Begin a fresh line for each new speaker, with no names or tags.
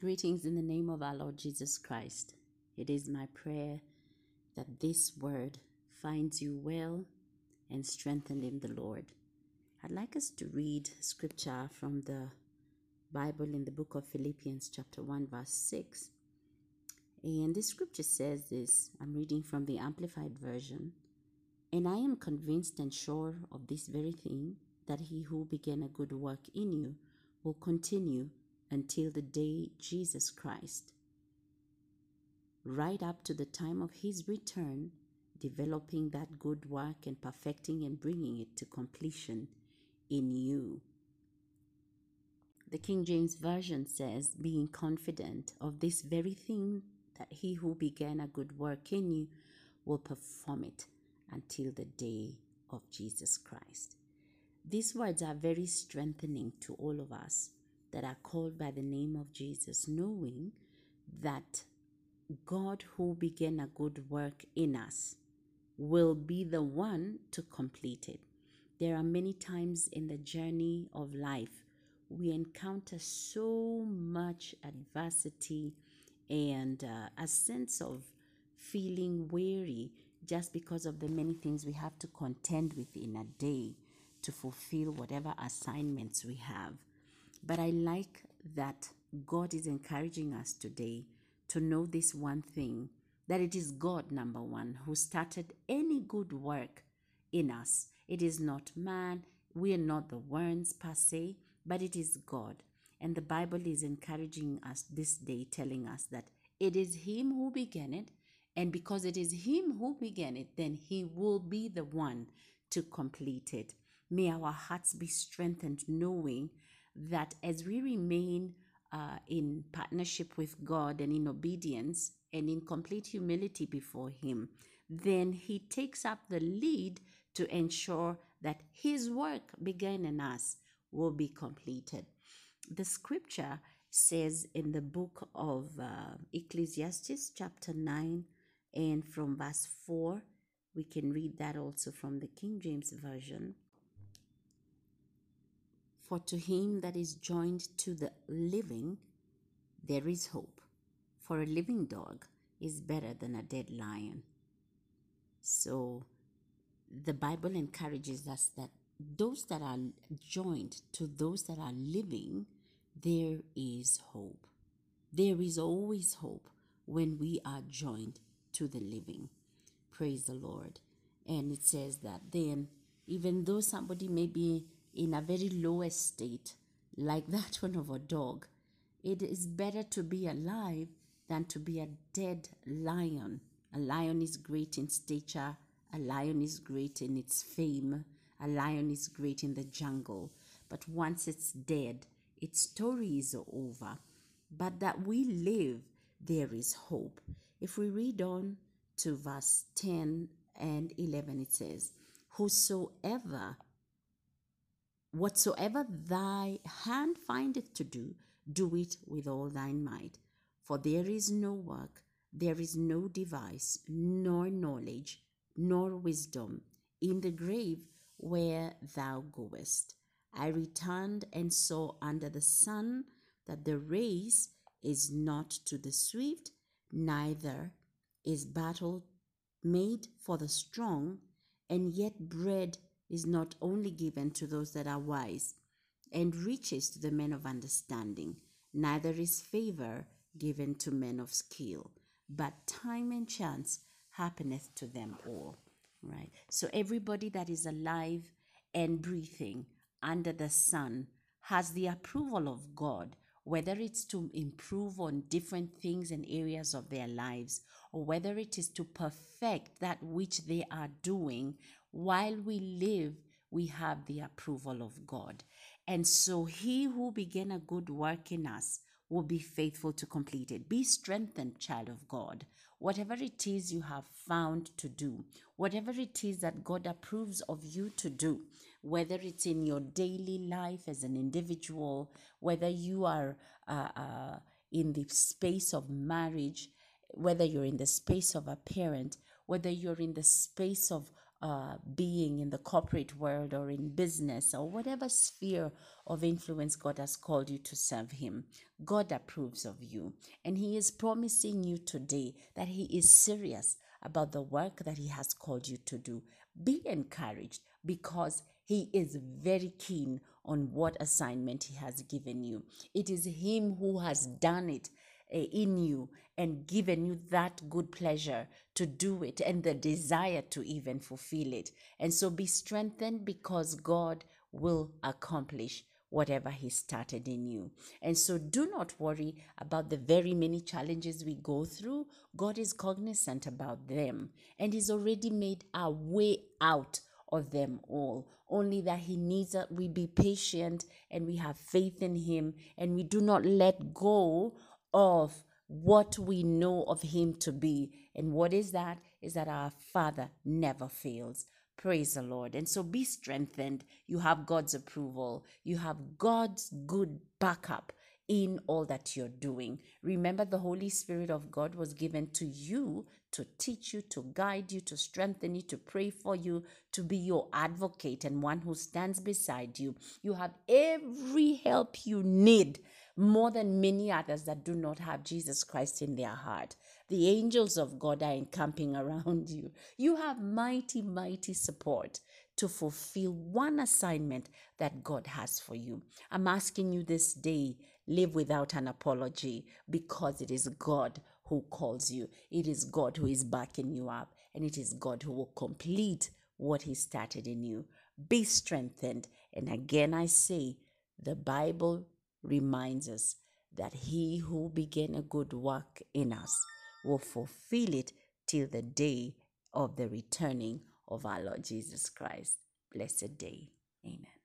Greetings in the name of our Lord Jesus Christ. It is my prayer that this word finds you well and strengthened in the Lord. I'd like us to read scripture from the Bible in the book of Philippians, chapter 1, verse 6. And this scripture says this I'm reading from the Amplified Version. And I am convinced and sure of this very thing that he who began a good work in you will continue until the day Jesus Christ, right up to the time of his return, developing that good work and perfecting and bringing it to completion in you. The King James Version says, being confident of this very thing, that he who began a good work in you will perform it until the day of Jesus Christ. These words are very strengthening to all of us that are called by the name of Jesus, knowing that God who began a good work in us will be the one to complete it. There are many times in the journey of life we encounter so much adversity and uh, a sense of feeling weary just because of the many things we have to contend with in a day to fulfill whatever assignments we have. But I like that God is encouraging us today to know this one thing that it is God, number one, who started any good work in us. It is not man, we are not the ones per se, but it is God. And the Bible is encouraging us this day, telling us that it is Him who began it. And because it is Him who began it, then He will be the one to complete it. May our hearts be strengthened, knowing that as we remain uh, in partnership with God and in obedience and in complete humility before Him, then He takes up the lead to ensure that His work begun in us will be completed. The scripture says in the book of uh, Ecclesiastes, chapter 9, and from verse 4, we can read that also from the King James Version. For to him that is joined to the living, there is hope. For a living dog is better than a dead lion. So the Bible encourages us that those that are joined to those that are living, there is hope. There is always hope when we are joined to the living. Praise the Lord. And it says that then, even though somebody may be in a very low state, like that one of a dog, it is better to be alive than to be a dead lion. A lion is great in stature, a lion is great in its fame, a lion is great in the jungle. But once it's dead, its story is over. But that we live, there is hope. If we read on to verse 10 and 11, it says, Whosoever Whatsoever thy hand findeth to do, do it with all thine might. For there is no work, there is no device, nor knowledge, nor wisdom in the grave where thou goest. I returned and saw under the sun that the race is not to the swift, neither is battle made for the strong, and yet bread is not only given to those that are wise, and riches to the men of understanding, neither is favor given to men of skill, but time and chance happeneth to them all. Right? So everybody that is alive and breathing under the sun has the approval of God, whether it's to improve on different things and areas of their lives, or whether it is to perfect that which they are doing while we live, we have the approval of God. And so he who began a good work in us will be faithful to complete it. Be strengthened, child of God. Whatever it is you have found to do, whatever it is that God approves of you to do, whether it's in your daily life as an individual, whether you are uh, uh, in the space of marriage, whether you're in the space of a parent, whether you're in the space of uh, being in the corporate world or in business or whatever sphere of influence God has called you to serve Him. God approves of you. And He is promising you today that He is serious about the work that He has called you to do. Be encouraged because He is very keen on what assignment He has given you. It is Him who has done it Eh, in you and given you that good pleasure to do it and the desire to even fulfill it. And so be strengthened because God will accomplish whatever He started in you. And so do not worry about the very many challenges we go through. God is cognizant about them and He's already made a way out of them all. Only that He needs that we be patient and we have faith in Him and we do not let go of what we know of him to be. And what is that? Is that our Father never fails. Praise the Lord. And so be strengthened. You have God's approval, you have God's good backup in all that you're doing. Remember, the Holy Spirit of God was given to you to teach you, to guide you, to strengthen you, to pray for you, to be your advocate and one who stands beside you. You have every help you need more than many others that do not have Jesus Christ in their heart. The angels of God are encamping around you. You have mighty, mighty support to fulfill one assignment that God has for you. I'm asking you this day live without an apology because it is God who calls you, it is God who is backing you up, and it is God who will complete what He started in you. Be strengthened. And again, I say, the Bible reminds us that he who began a good work in us will fulfill it till the day of the returning of our Lord Jesus Christ. Blessed day. Amen.